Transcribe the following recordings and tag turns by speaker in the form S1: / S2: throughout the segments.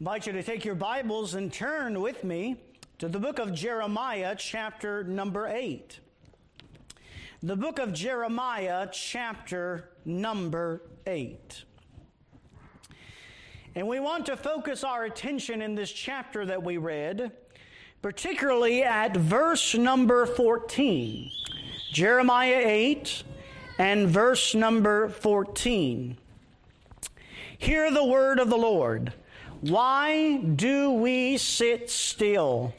S1: invite you to take your Bibles and turn with me to the book of Jeremiah, chapter number 8. The book of Jeremiah, chapter number 8. And we want to focus our attention in this chapter that we read, particularly at verse number 14. Jeremiah 8 and verse number 14. Hear the word of the Lord. Why do we sit still?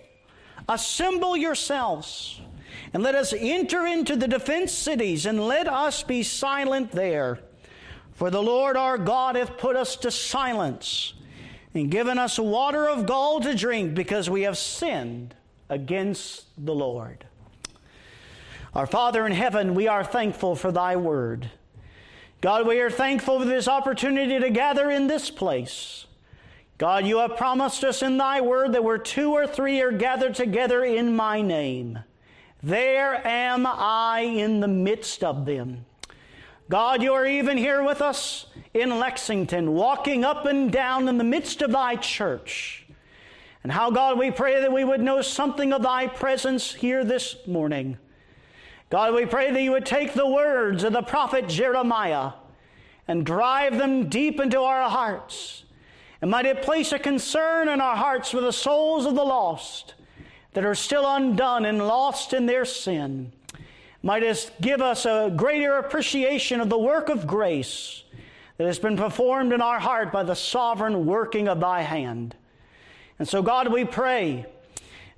S1: Assemble yourselves, and let us enter into the defense cities, and let us be silent there. For the Lord our God hath put us to silence, and given us water of gall to drink, because we have sinned against the Lord. Our Father in heaven, we are thankful for thy word. God, we are thankful for this opportunity to gather in this place. God, you have promised us in thy word that where two or three are gathered together in my name, there am I in the midst of them. God, you are even here with us in Lexington, walking up and down in the midst of thy church. And how, God, we pray that we would know something of thy presence here this morning. God, we pray that you would take the words of the prophet Jeremiah and drive them deep into our hearts. And might it place a concern in our hearts for the souls of the lost that are still undone and lost in their sin. Might it give us a greater appreciation of the work of grace that has been performed in our heart by the sovereign working of thy hand. And so, God, we pray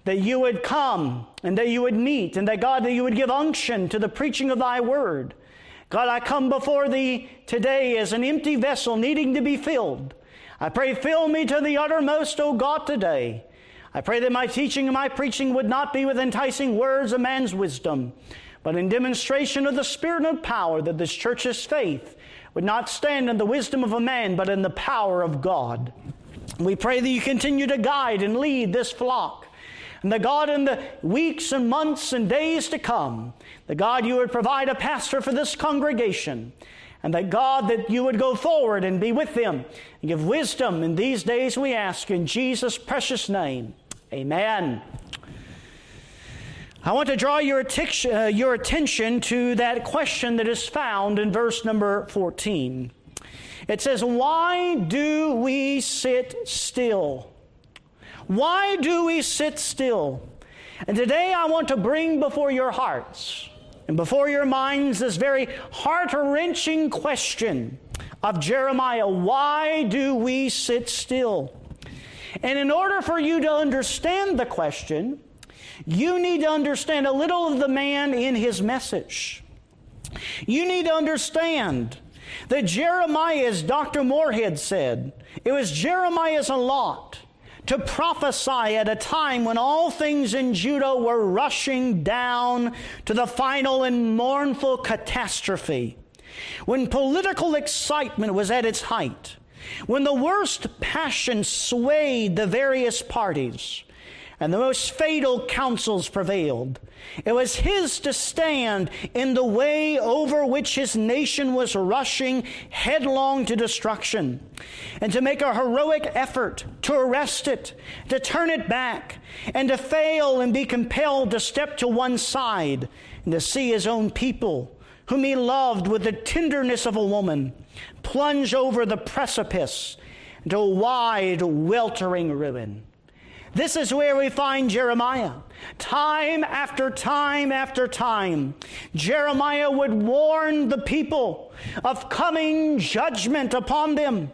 S1: that you would come and that you would meet, and that God, that you would give unction to the preaching of thy word. God, I come before thee today as an empty vessel needing to be filled. I pray, fill me to the uttermost, O God, today. I pray that my teaching and my preaching would not be with enticing words of man's wisdom, but in demonstration of the Spirit and power, that this church's faith would not stand in the wisdom of a man, but in the power of God. We pray that you continue to guide and lead this flock. And that God, in the weeks and months and days to come, that God, you would provide a pastor for this congregation. And that God, that you would go forward and be with them and give wisdom in these days, we ask in Jesus' precious name. Amen. I want to draw your, attention, uh, your attention to that question that is found in verse number 14. It says, Why do we sit still? Why do we sit still? And today I want to bring before your hearts and before your minds this very heart wrenching question of Jeremiah why do we sit still? And in order for you to understand the question, you need to understand a little of the man in his message. You need to understand that Jeremiah, as Dr. Moorhead said, it was Jeremiah's lot to prophesy at a time when all things in Judah were rushing down to the final and mournful catastrophe, when political excitement was at its height, when the worst passion swayed the various parties, and the most fatal counsels prevailed. It was his to stand in the way over which his nation was rushing headlong to destruction, and to make a heroic effort to arrest it, to turn it back, and to fail and be compelled to step to one side, and to see his own people, whom he loved with the tenderness of a woman, plunge over the precipice into a wide, weltering ruin. This is where we find Jeremiah. Time after time after time, Jeremiah would warn the people of coming judgment upon them.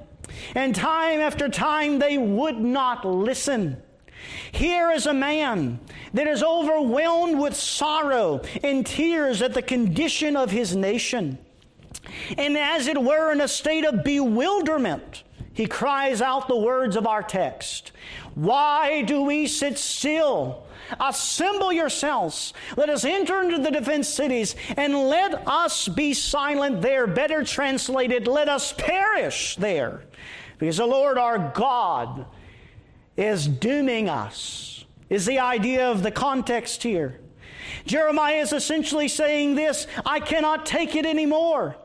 S1: And time after time, they would not listen. Here is a man that is overwhelmed with sorrow and tears at the condition of his nation. And as it were in a state of bewilderment, he cries out the words of our text Why do we sit still? Assemble yourselves. Let us enter into the defense cities and let us be silent there. Better translated, let us perish there. Because the Lord our God is dooming us, is the idea of the context here. Jeremiah is essentially saying this I cannot take it anymore.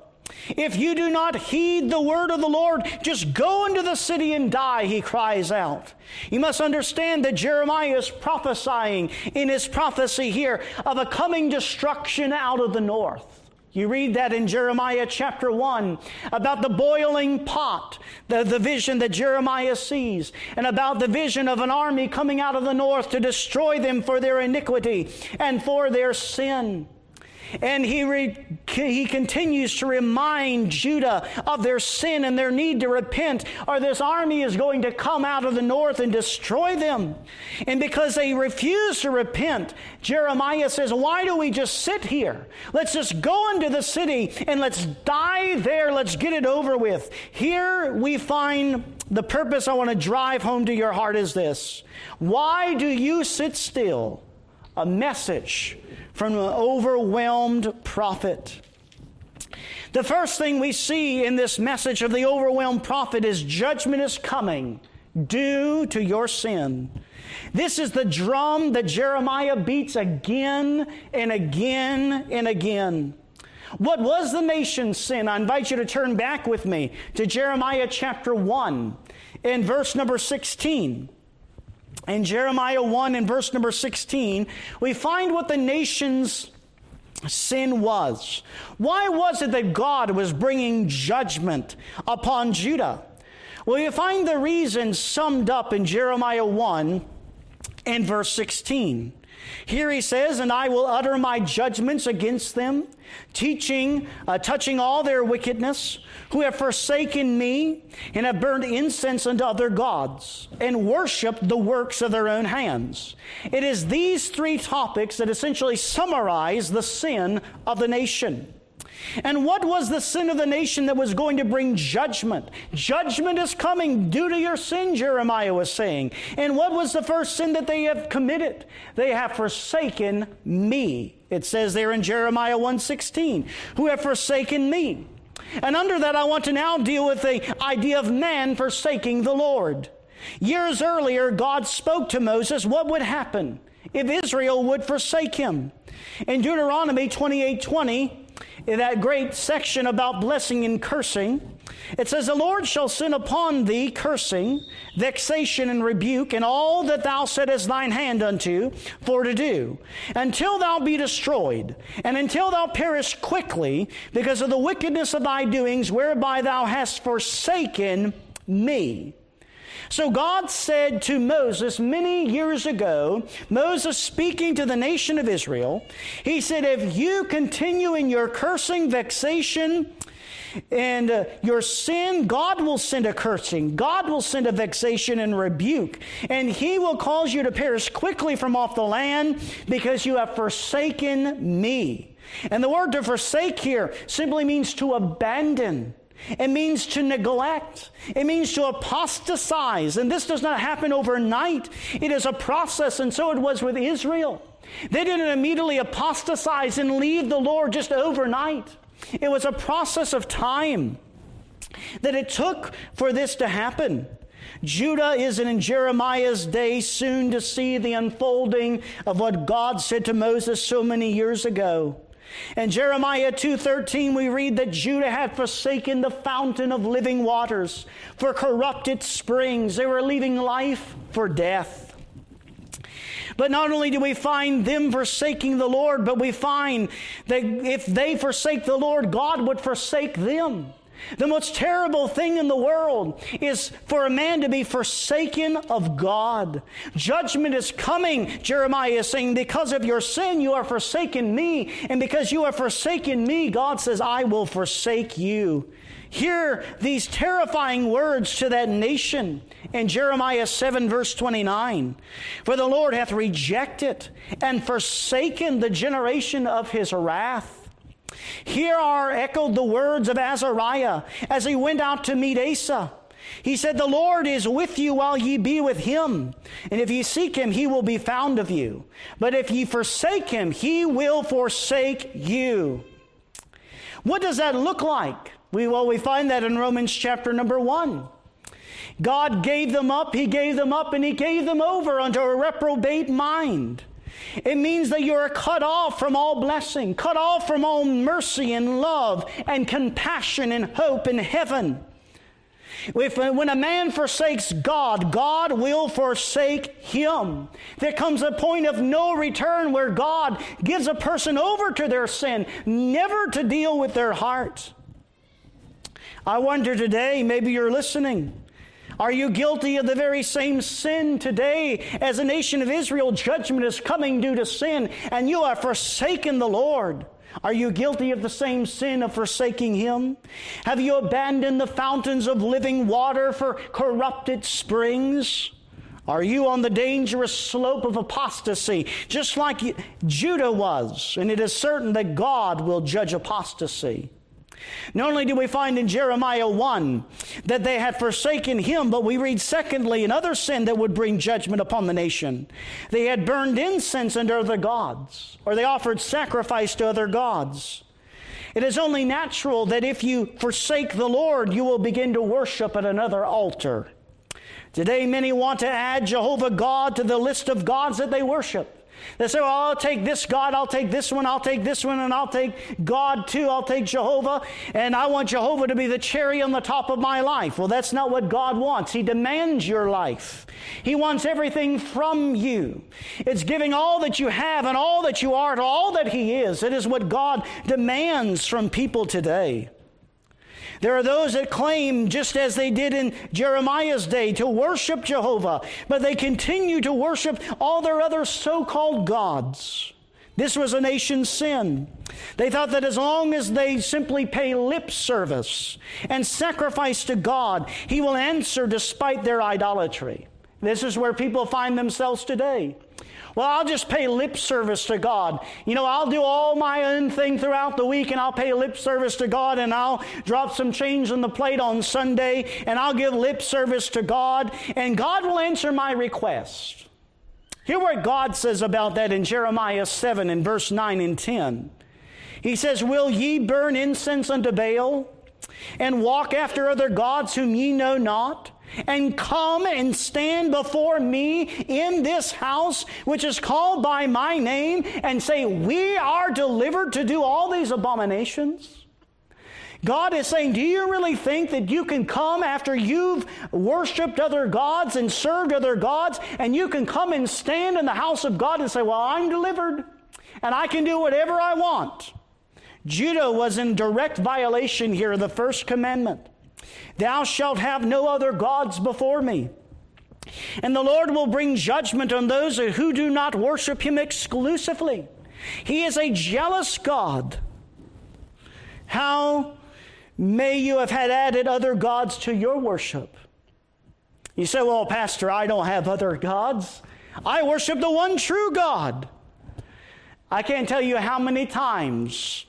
S1: If you do not heed the word of the Lord, just go into the city and die, he cries out. You must understand that Jeremiah is prophesying in his prophecy here of a coming destruction out of the north. You read that in Jeremiah chapter 1 about the boiling pot, the, the vision that Jeremiah sees, and about the vision of an army coming out of the north to destroy them for their iniquity and for their sin. And he, re, he continues to remind Judah of their sin and their need to repent, or this army is going to come out of the north and destroy them. And because they refuse to repent, Jeremiah says, Why do we just sit here? Let's just go into the city and let's die there. Let's get it over with. Here we find the purpose I want to drive home to your heart is this Why do you sit still? A message from an overwhelmed prophet. The first thing we see in this message of the overwhelmed prophet is judgment is coming due to your sin. This is the drum that Jeremiah beats again and again and again. What was the nation's sin? I invite you to turn back with me to Jeremiah chapter 1 in verse number 16 in Jeremiah 1 and verse number 16, we find what the nation's sin was. Why was it that God was bringing judgment upon Judah? Well, you find the reason summed up in Jeremiah 1 and verse 16. Here he says, And I will utter my judgments against them, teaching, uh, touching all their wickedness, who have forsaken me and have burned incense unto other gods and worshiped the works of their own hands. It is these three topics that essentially summarize the sin of the nation. And what was the sin of the nation that was going to bring judgment? Judgment is coming due to your sin, Jeremiah was saying. And what was the first sin that they have committed? They have forsaken me. It says there in Jeremiah 1:16, who have forsaken me. And under that I want to now deal with the idea of man forsaking the Lord. Years earlier God spoke to Moses what would happen if Israel would forsake him. In Deuteronomy 28:20, in that great section about blessing and cursing, it says, The Lord shall send upon thee cursing, vexation, and rebuke, and all that thou settest thine hand unto for to do, until thou be destroyed, and until thou perish quickly, because of the wickedness of thy doings, whereby thou hast forsaken me. So God said to Moses many years ago, Moses speaking to the nation of Israel, he said, If you continue in your cursing, vexation, and uh, your sin, God will send a cursing. God will send a vexation and rebuke. And He will cause you to perish quickly from off the land because you have forsaken me. And the word to forsake here simply means to abandon. It means to neglect. It means to apostatize. And this does not happen overnight. It is a process, and so it was with Israel. They didn't immediately apostatize and leave the Lord just overnight. It was a process of time that it took for this to happen. Judah is in Jeremiah's day soon to see the unfolding of what God said to Moses so many years ago. In Jeremiah 2:13 we read that Judah had forsaken the fountain of living waters for corrupted springs. They were leaving life for death. But not only do we find them forsaking the Lord, but we find that if they forsake the Lord, God would forsake them. The most terrible thing in the world is for a man to be forsaken of God. Judgment is coming, Jeremiah is saying, because of your sin, you are forsaken me. And because you are forsaken me, God says, I will forsake you. Hear these terrifying words to that nation in Jeremiah 7, verse 29. For the Lord hath rejected and forsaken the generation of his wrath here are echoed the words of Azariah as he went out to meet Asa. He said, The Lord is with you while ye be with him. And if ye seek him, he will be found of you. But if ye forsake him, he will forsake you. What does that look like? We, well, we find that in Romans chapter number one. God gave them up, he gave them up, and he gave them over unto a reprobate mind. It means that you are cut off from all blessing, cut off from all mercy and love and compassion and hope in heaven. If, uh, when a man forsakes God, God will forsake him. There comes a point of no return where God gives a person over to their sin, never to deal with their heart. I wonder today, maybe you're listening. Are you guilty of the very same sin today as a nation of Israel? Judgment is coming due to sin, and you have forsaken the Lord. Are you guilty of the same sin of forsaking Him? Have you abandoned the fountains of living water for corrupted springs? Are you on the dangerous slope of apostasy, just like Judah was? And it is certain that God will judge apostasy. Not only do we find in Jeremiah 1 that they had forsaken him, but we read secondly another sin that would bring judgment upon the nation. They had burned incense unto other gods, or they offered sacrifice to other gods. It is only natural that if you forsake the Lord, you will begin to worship at another altar. Today, many want to add Jehovah God to the list of gods that they worship. They say, well, I'll take this God, I'll take this one, I'll take this one, and I'll take God too, I'll take Jehovah, and I want Jehovah to be the cherry on the top of my life. Well, that's not what God wants. He demands your life, He wants everything from you. It's giving all that you have and all that you are to all that He is. It is what God demands from people today. There are those that claim, just as they did in Jeremiah's day, to worship Jehovah, but they continue to worship all their other so called gods. This was a nation's sin. They thought that as long as they simply pay lip service and sacrifice to God, He will answer despite their idolatry. This is where people find themselves today. Well, I'll just pay lip service to God. You know, I'll do all my own thing throughout the week and I'll pay lip service to God and I'll drop some change on the plate on Sunday and I'll give lip service to God and God will answer my request. Hear what God says about that in Jeremiah 7 in verse 9 and 10. He says, Will ye burn incense unto Baal and walk after other gods whom ye know not? And come and stand before me in this house, which is called by my name, and say, We are delivered to do all these abominations? God is saying, Do you really think that you can come after you've worshiped other gods and served other gods, and you can come and stand in the house of God and say, Well, I'm delivered, and I can do whatever I want? Judah was in direct violation here of the first commandment. Thou shalt have no other gods before me. And the Lord will bring judgment on those who do not worship him exclusively. He is a jealous God. How may you have had added other gods to your worship? You say, Well, Pastor, I don't have other gods. I worship the one true God. I can't tell you how many times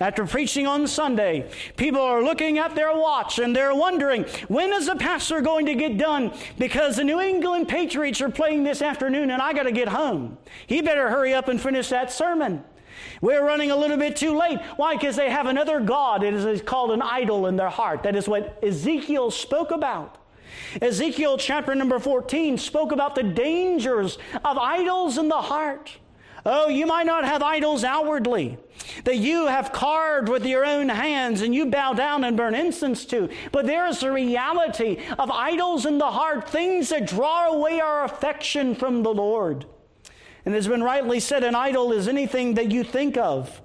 S1: after preaching on Sunday, people are looking at their watch and they're wondering, when is the pastor going to get done? Because the New England Patriots are playing this afternoon and I got to get home. He better hurry up and finish that sermon. We're running a little bit too late. Why? Because they have another God. It is called an idol in their heart. That is what Ezekiel spoke about. Ezekiel chapter number 14 spoke about the dangers of idols in the heart. Oh, you might not have idols outwardly that you have carved with your own hands and you bow down and burn incense to, but there is a reality of idols in the heart, things that draw away our affection from the Lord. And it has been rightly said an idol is anything that you think of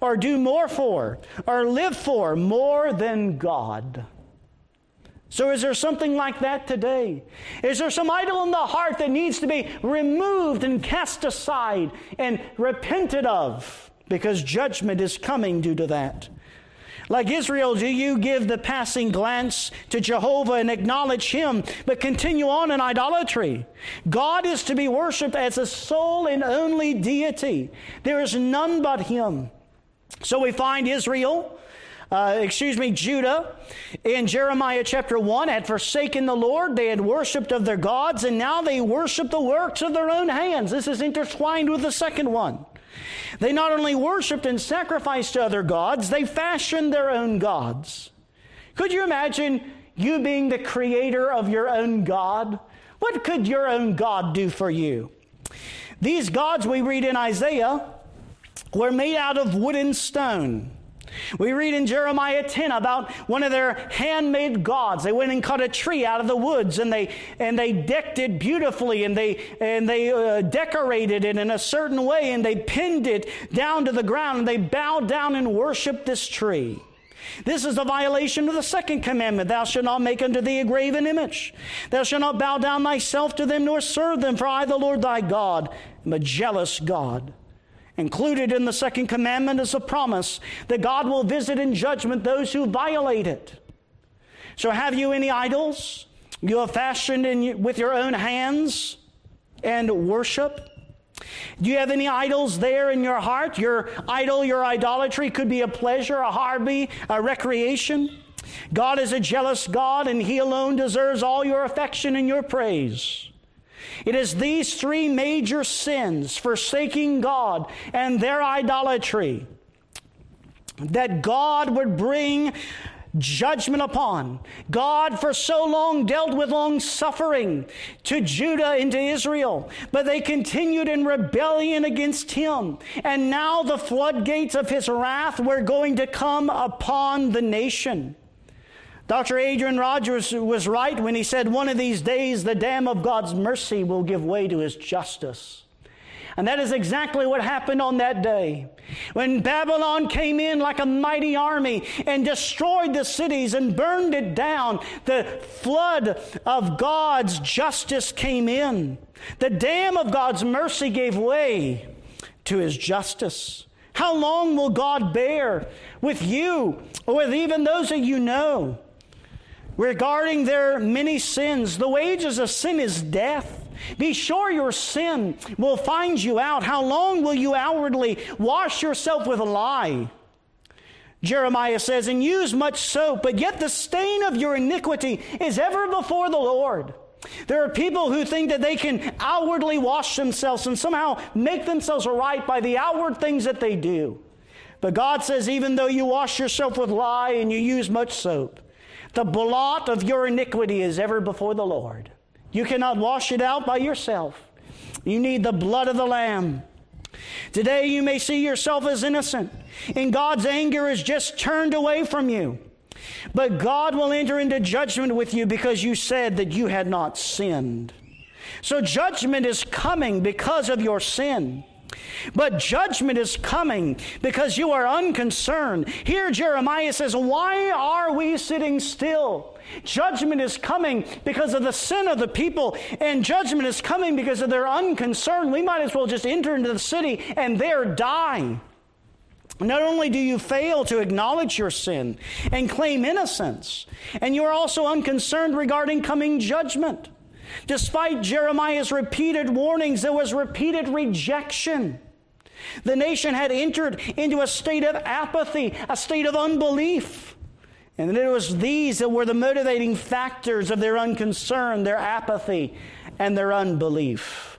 S1: or do more for or live for more than God. So, is there something like that today? Is there some idol in the heart that needs to be removed and cast aside and repented of? Because judgment is coming due to that. Like Israel, do you give the passing glance to Jehovah and acknowledge Him, but continue on in idolatry? God is to be worshiped as a sole and only deity. There is none but Him. So we find Israel uh, excuse me, Judah in Jeremiah chapter 1 had forsaken the Lord. They had worshiped of their gods, and now they worship the works of their own hands. This is intertwined with the second one. They not only worshiped and sacrificed to other gods, they fashioned their own gods. Could you imagine you being the creator of your own God? What could your own God do for you? These gods we read in Isaiah were made out of wood and stone. We read in Jeremiah 10 about one of their handmade gods. They went and cut a tree out of the woods and they, and they decked it beautifully and they, and they uh, decorated it in a certain way and they pinned it down to the ground and they bowed down and worshiped this tree. This is a violation of the second commandment. Thou shalt not make unto thee a graven image. Thou shalt not bow down thyself to them nor serve them, for I, the Lord thy God, am a jealous God. Included in the second commandment is a promise that God will visit in judgment those who violate it. So, have you any idols you have fashioned in, with your own hands and worship? Do you have any idols there in your heart? Your idol, your idolatry could be a pleasure, a hobby, a recreation. God is a jealous God, and He alone deserves all your affection and your praise. It is these three major sins, forsaking God and their idolatry, that God would bring judgment upon. God for so long dealt with long suffering to Judah and to Israel, but they continued in rebellion against him. And now the floodgates of his wrath were going to come upon the nation. Dr. Adrian Rogers was right when he said, One of these days the dam of God's mercy will give way to his justice. And that is exactly what happened on that day. When Babylon came in like a mighty army and destroyed the cities and burned it down, the flood of God's justice came in. The dam of God's mercy gave way to his justice. How long will God bear with you or with even those that you know? Regarding their many sins. The wages of sin is death. Be sure your sin will find you out. How long will you outwardly wash yourself with a lye? Jeremiah says, and use much soap, but yet the stain of your iniquity is ever before the Lord. There are people who think that they can outwardly wash themselves and somehow make themselves right by the outward things that they do. But God says, even though you wash yourself with lye and you use much soap, the blot of your iniquity is ever before the Lord. You cannot wash it out by yourself. You need the blood of the Lamb. Today you may see yourself as innocent, and God's anger is just turned away from you. But God will enter into judgment with you because you said that you had not sinned. So judgment is coming because of your sin. But judgment is coming because you are unconcerned. Here, Jeremiah says, Why are we sitting still? Judgment is coming because of the sin of the people, and judgment is coming because of their unconcern. We might as well just enter into the city and there die. Not only do you fail to acknowledge your sin and claim innocence, and you are also unconcerned regarding coming judgment. Despite Jeremiah's repeated warnings, there was repeated rejection. The nation had entered into a state of apathy, a state of unbelief. And it was these that were the motivating factors of their unconcern, their apathy, and their unbelief.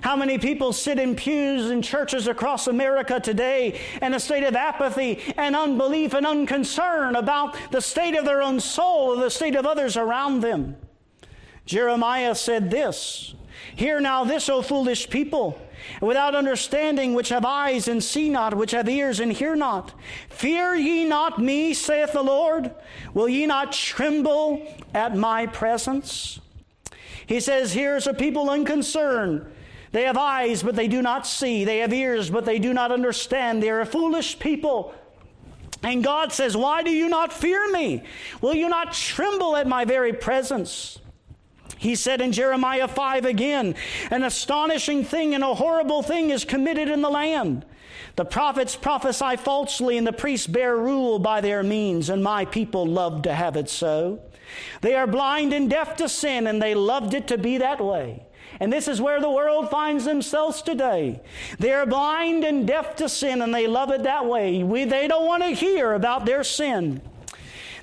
S1: How many people sit in pews in churches across America today in a state of apathy and unbelief and unconcern about the state of their own soul or the state of others around them? Jeremiah said this Hear now this, O foolish people, without understanding, which have eyes and see not, which have ears and hear not. Fear ye not me, saith the Lord. Will ye not tremble at my presence? He says, Here's a people unconcerned. They have eyes, but they do not see. They have ears, but they do not understand. They are a foolish people. And God says, Why do you not fear me? Will you not tremble at my very presence? He said in Jeremiah 5 again, an astonishing thing and a horrible thing is committed in the land. The prophets prophesy falsely, and the priests bear rule by their means, and my people love to have it so. They are blind and deaf to sin, and they loved it to be that way. And this is where the world finds themselves today. They are blind and deaf to sin, and they love it that way. We, they don't want to hear about their sin.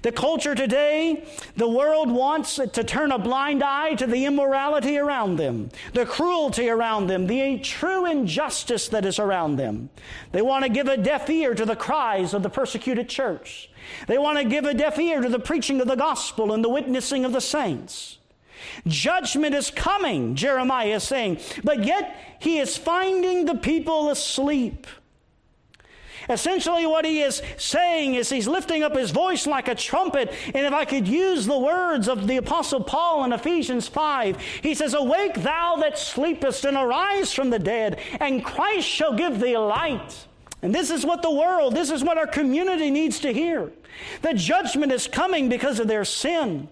S1: The culture today, the world wants to turn a blind eye to the immorality around them, the cruelty around them, the true injustice that is around them. They want to give a deaf ear to the cries of the persecuted church. They want to give a deaf ear to the preaching of the gospel and the witnessing of the saints. Judgment is coming, Jeremiah is saying, but yet he is finding the people asleep. Essentially, what he is saying is he's lifting up his voice like a trumpet. And if I could use the words of the Apostle Paul in Ephesians 5, he says, Awake, thou that sleepest, and arise from the dead, and Christ shall give thee light. And this is what the world, this is what our community needs to hear. The judgment is coming because of their sin,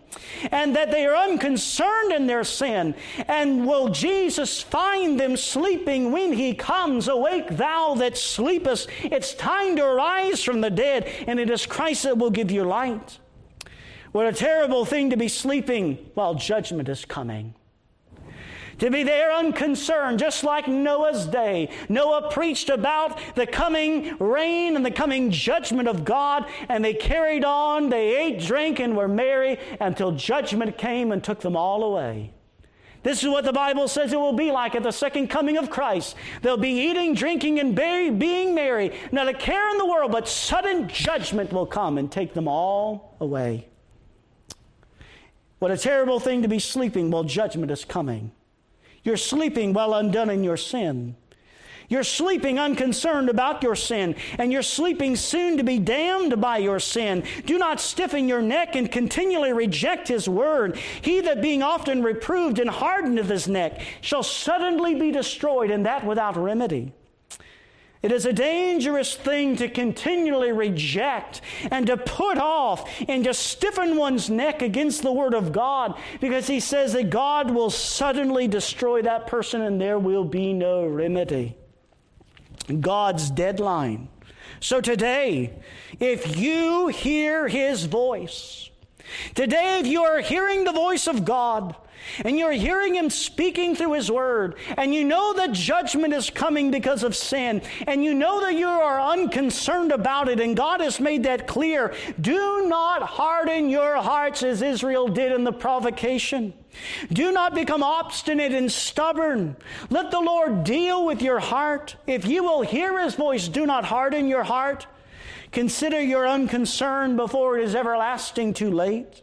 S1: and that they are unconcerned in their sin. And will Jesus find them sleeping when he comes? Awake, thou that sleepest. It's time to arise from the dead, and it is Christ that will give you light. What a terrible thing to be sleeping while judgment is coming to be there unconcerned, just like Noah's day. Noah preached about the coming rain and the coming judgment of God, and they carried on, they ate, drank, and were merry until judgment came and took them all away. This is what the Bible says it will be like at the second coming of Christ. They'll be eating, drinking, and being merry, not a care in the world, but sudden judgment will come and take them all away. What a terrible thing to be sleeping while judgment is coming. You're sleeping well undone in your sin. You're sleeping unconcerned about your sin, and you're sleeping soon to be damned by your sin. Do not stiffen your neck and continually reject his word. He that being often reproved and hardened of his neck shall suddenly be destroyed, and that without remedy. It is a dangerous thing to continually reject and to put off and to stiffen one's neck against the Word of God because he says that God will suddenly destroy that person and there will be no remedy. God's deadline. So today, if you hear His voice, today, if you are hearing the voice of God, and you're hearing him speaking through his word, and you know that judgment is coming because of sin, and you know that you are unconcerned about it, and God has made that clear. Do not harden your hearts as Israel did in the provocation. Do not become obstinate and stubborn. Let the Lord deal with your heart. If you will hear his voice, do not harden your heart. Consider your unconcern before it is everlasting too late.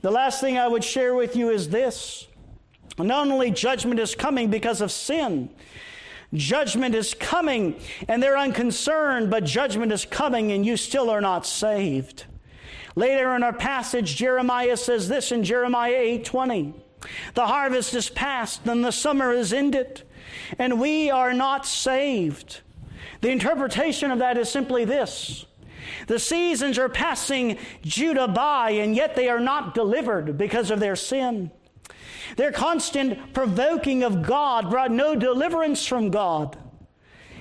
S1: The last thing I would share with you is this. Not only judgment is coming because of sin, judgment is coming and they're unconcerned, but judgment is coming and you still are not saved. Later in our passage, Jeremiah says this in Jeremiah 8 20. The harvest is past and the summer is ended, and we are not saved. The interpretation of that is simply this the seasons are passing Judah by, and yet they are not delivered because of their sin. Their constant provoking of God brought no deliverance from God.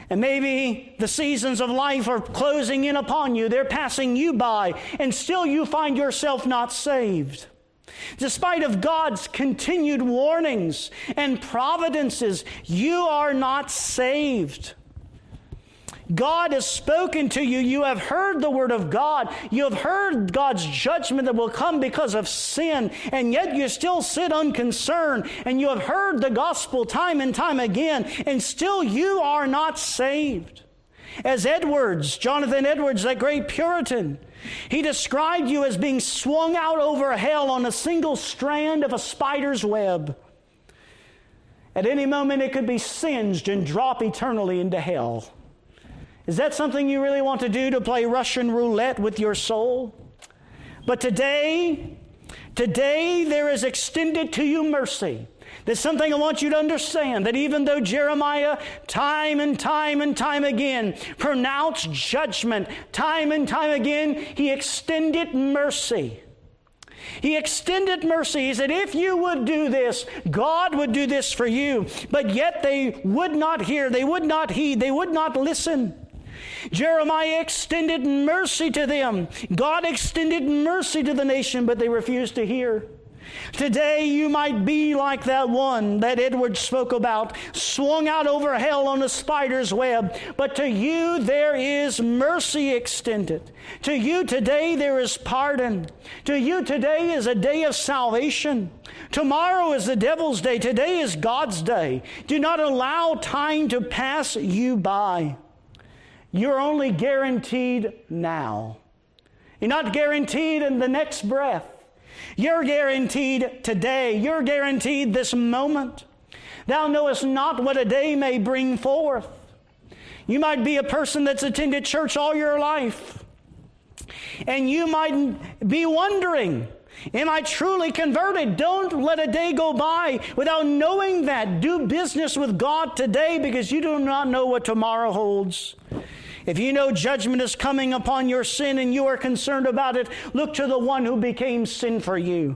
S1: And maybe the seasons of life are closing in upon you, they're passing you by, and still you find yourself not saved. Despite of God's continued warnings and providences, you are not saved. God has spoken to you. You have heard the word of God. You have heard God's judgment that will come because of sin, and yet you still sit unconcerned. And you have heard the gospel time and time again, and still you are not saved. As Edwards, Jonathan Edwards, that great Puritan, he described you as being swung out over hell on a single strand of a spider's web. At any moment, it could be singed and drop eternally into hell. Is that something you really want to do to play Russian roulette with your soul? But today, today there is extended to you mercy. There's something I want you to understand that even though Jeremiah, time and time and time again, pronounced judgment, time and time again, he extended mercy. He extended mercy. He said, If you would do this, God would do this for you. But yet they would not hear, they would not heed, they would not listen. Jeremiah extended mercy to them. God extended mercy to the nation, but they refused to hear. Today, you might be like that one that Edward spoke about, swung out over hell on a spider's web. But to you, there is mercy extended. To you today, there is pardon. To you today is a day of salvation. Tomorrow is the devil's day. Today is God's day. Do not allow time to pass you by. You're only guaranteed now. You're not guaranteed in the next breath. You're guaranteed today. You're guaranteed this moment. Thou knowest not what a day may bring forth. You might be a person that's attended church all your life. And you might be wondering, Am I truly converted? Don't let a day go by without knowing that. Do business with God today because you do not know what tomorrow holds. If you know judgment is coming upon your sin and you are concerned about it, look to the one who became sin for you.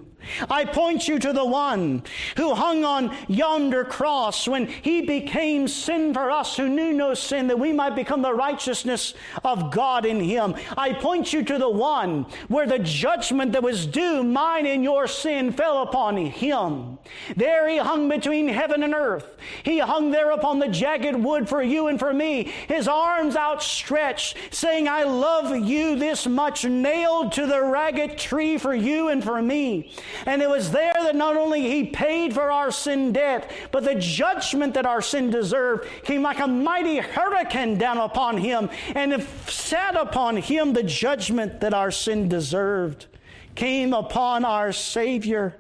S1: I point you to the one who hung on yonder cross when he became sin for us who knew no sin, that we might become the righteousness of God in him. I point you to the one where the judgment that was due, mine and your sin, fell upon him. There he hung between heaven and earth. He hung there upon the jagged wood for you and for me, his arms outstretched, saying, I love you this much, nailed to the ragged tree for you and for me. And it was there that not only he paid for our sin debt, but the judgment that our sin deserved came like a mighty hurricane down upon him and it sat upon him the judgment that our sin deserved came upon our Savior.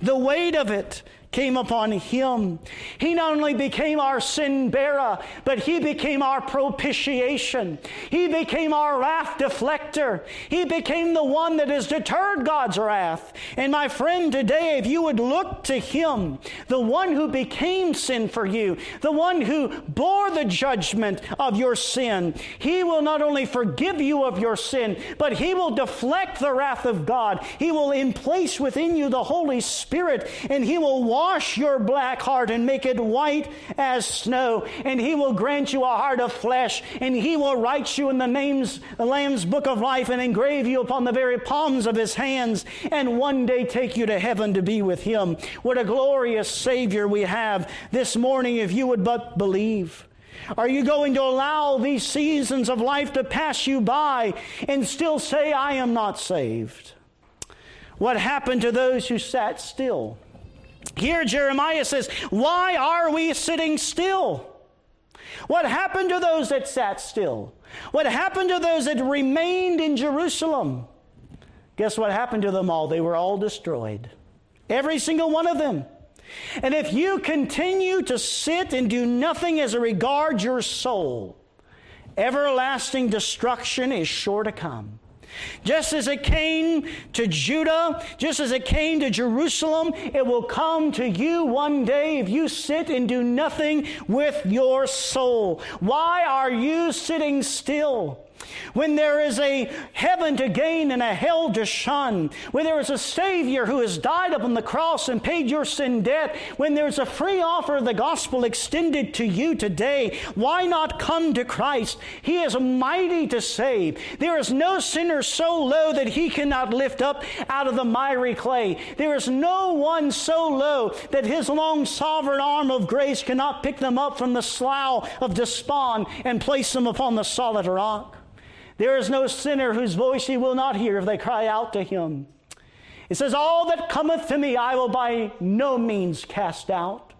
S1: The weight of it came upon him. He not only became our sin bearer, but he became our propitiation. He became our wrath deflector. He became the one that has deterred God's wrath. And my friend, today, if you would look to him, the one who became sin for you, the one who bore the judgment of your sin, he will not only forgive you of your sin, but he will deflect the wrath of God. He will place within you the Holy Spirit, and he will walk wash your black heart and make it white as snow. And he will grant you a heart of flesh, and he will write you in the names, the Lamb's book of life, and engrave you upon the very palms of his hands, and one day take you to heaven to be with him. What a glorious Savior we have this morning, if you would but believe. Are you going to allow these seasons of life to pass you by and still say, I am not saved? What happened to those who sat still? Here, Jeremiah says, Why are we sitting still? What happened to those that sat still? What happened to those that remained in Jerusalem? Guess what happened to them all? They were all destroyed. Every single one of them. And if you continue to sit and do nothing as a regard your soul, everlasting destruction is sure to come. Just as it came to Judah, just as it came to Jerusalem, it will come to you one day if you sit and do nothing with your soul. Why are you sitting still? When there is a heaven to gain and a hell to shun, when there is a Savior who has died upon the cross and paid your sin debt, when there's a free offer of the gospel extended to you today, why not come to Christ? He is mighty to save. There is no sinner so low that he cannot lift up out of the miry clay. There is no one so low that his long sovereign arm of grace cannot pick them up from the slough of despond and place them upon the solid rock. There is no sinner whose voice he will not hear if they cry out to him. It says, All that cometh to me I will by no means cast out.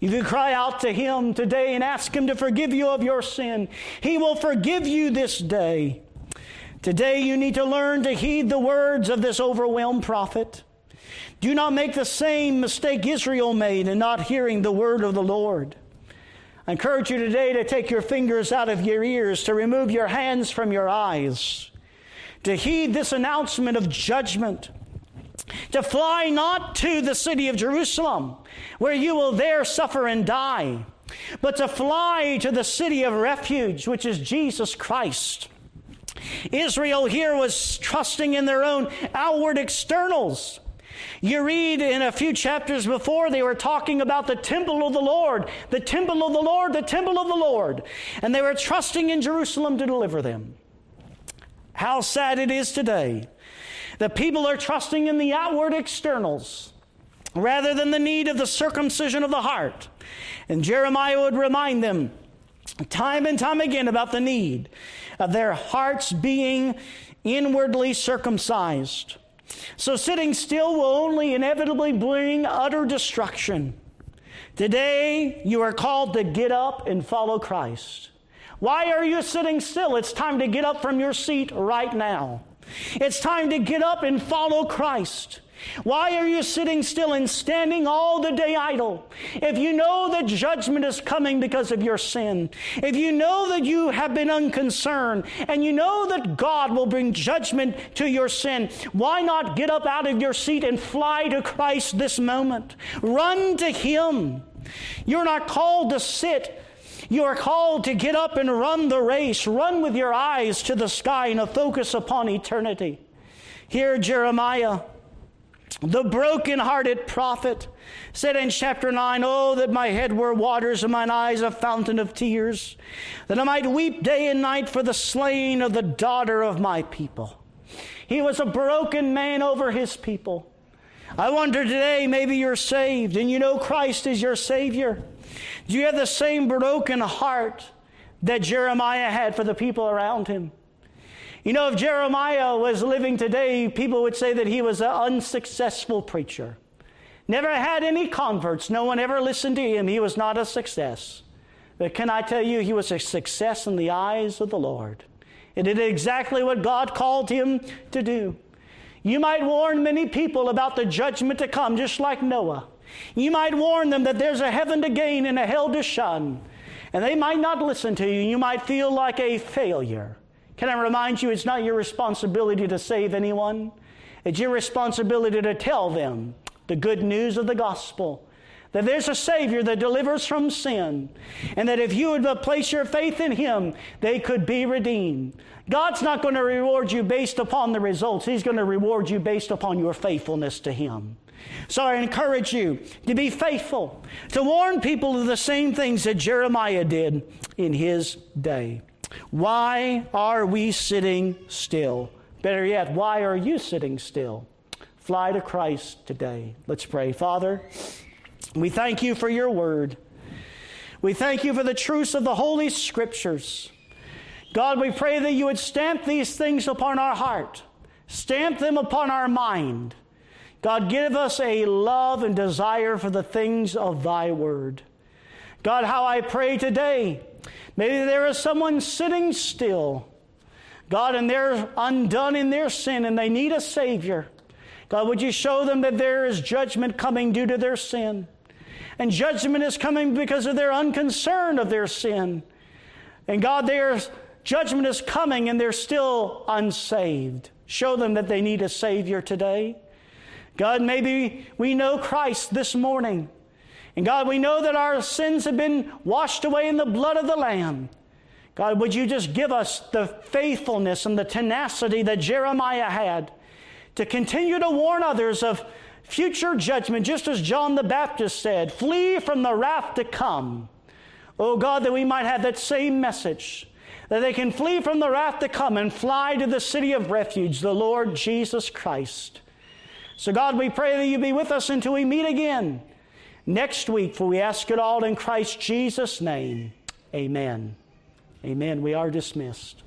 S1: You cry out to him today and ask him to forgive you of your sin, he will forgive you this day. Today you need to learn to heed the words of this overwhelmed prophet. Do not make the same mistake Israel made in not hearing the word of the Lord. I encourage you today to take your fingers out of your ears, to remove your hands from your eyes, to heed this announcement of judgment, to fly not to the city of Jerusalem, where you will there suffer and die, but to fly to the city of refuge, which is Jesus Christ. Israel here was trusting in their own outward externals. You read in a few chapters before, they were talking about the temple of the Lord, the temple of the Lord, the temple of the Lord. And they were trusting in Jerusalem to deliver them. How sad it is today. The people are trusting in the outward externals rather than the need of the circumcision of the heart. And Jeremiah would remind them time and time again about the need of their hearts being inwardly circumcised. So sitting still will only inevitably bring utter destruction. Today, you are called to get up and follow Christ. Why are you sitting still? It's time to get up from your seat right now. It's time to get up and follow Christ. Why are you sitting still and standing all the day idle? If you know that judgment is coming because of your sin, if you know that you have been unconcerned, and you know that God will bring judgment to your sin, why not get up out of your seat and fly to Christ this moment? Run to Him. You're not called to sit. You are called to get up and run the race. Run with your eyes to the sky and a focus upon eternity. Here, Jeremiah the broken-hearted prophet said in chapter 9, Oh, that my head were waters and mine eyes a fountain of tears, that I might weep day and night for the slain of the daughter of my people. He was a broken man over his people. I wonder today, maybe you're saved and you know Christ is your Savior. Do you have the same broken heart that Jeremiah had for the people around him? You know, if Jeremiah was living today, people would say that he was an unsuccessful preacher. Never had any converts. No one ever listened to him. He was not a success. But can I tell you, he was a success in the eyes of the Lord. He did exactly what God called him to do. You might warn many people about the judgment to come, just like Noah. You might warn them that there's a heaven to gain and a hell to shun. And they might not listen to you. You might feel like a failure. Can I remind you, it's not your responsibility to save anyone, it's your responsibility to tell them the good news of the gospel. That there's a Savior that delivers from sin, and that if you would but place your faith in Him, they could be redeemed. God's not going to reward you based upon the results, He's going to reward you based upon your faithfulness to Him. So I encourage you to be faithful, to warn people of the same things that Jeremiah did in his day. Why are we sitting still? Better yet, why are you sitting still? Fly to Christ today. Let's pray. Father, we thank you for your word. We thank you for the truths of the Holy Scriptures. God, we pray that you would stamp these things upon our heart, stamp them upon our mind. God, give us a love and desire for the things of thy word. God, how I pray today Maybe there is someone sitting still, God, and they're undone in their sin and they need a Savior. God, would you show them that there is judgment coming due to their sin? And judgment is coming because of their unconcern of their sin. And God, their judgment is coming and they're still unsaved. Show them that they need a Savior today. God, maybe we know Christ this morning. And God, we know that our sins have been washed away in the blood of the Lamb. God, would you just give us the faithfulness and the tenacity that Jeremiah had to continue to warn others of future judgment, just as John the Baptist said, flee from the wrath to come. Oh God, that we might have that same message, that they can flee from the wrath to come and fly to the city of refuge, the Lord Jesus Christ. So, God, we pray that you be with us until we meet again next week, for we ask it all in Christ Jesus' name. Amen. Amen. We are dismissed.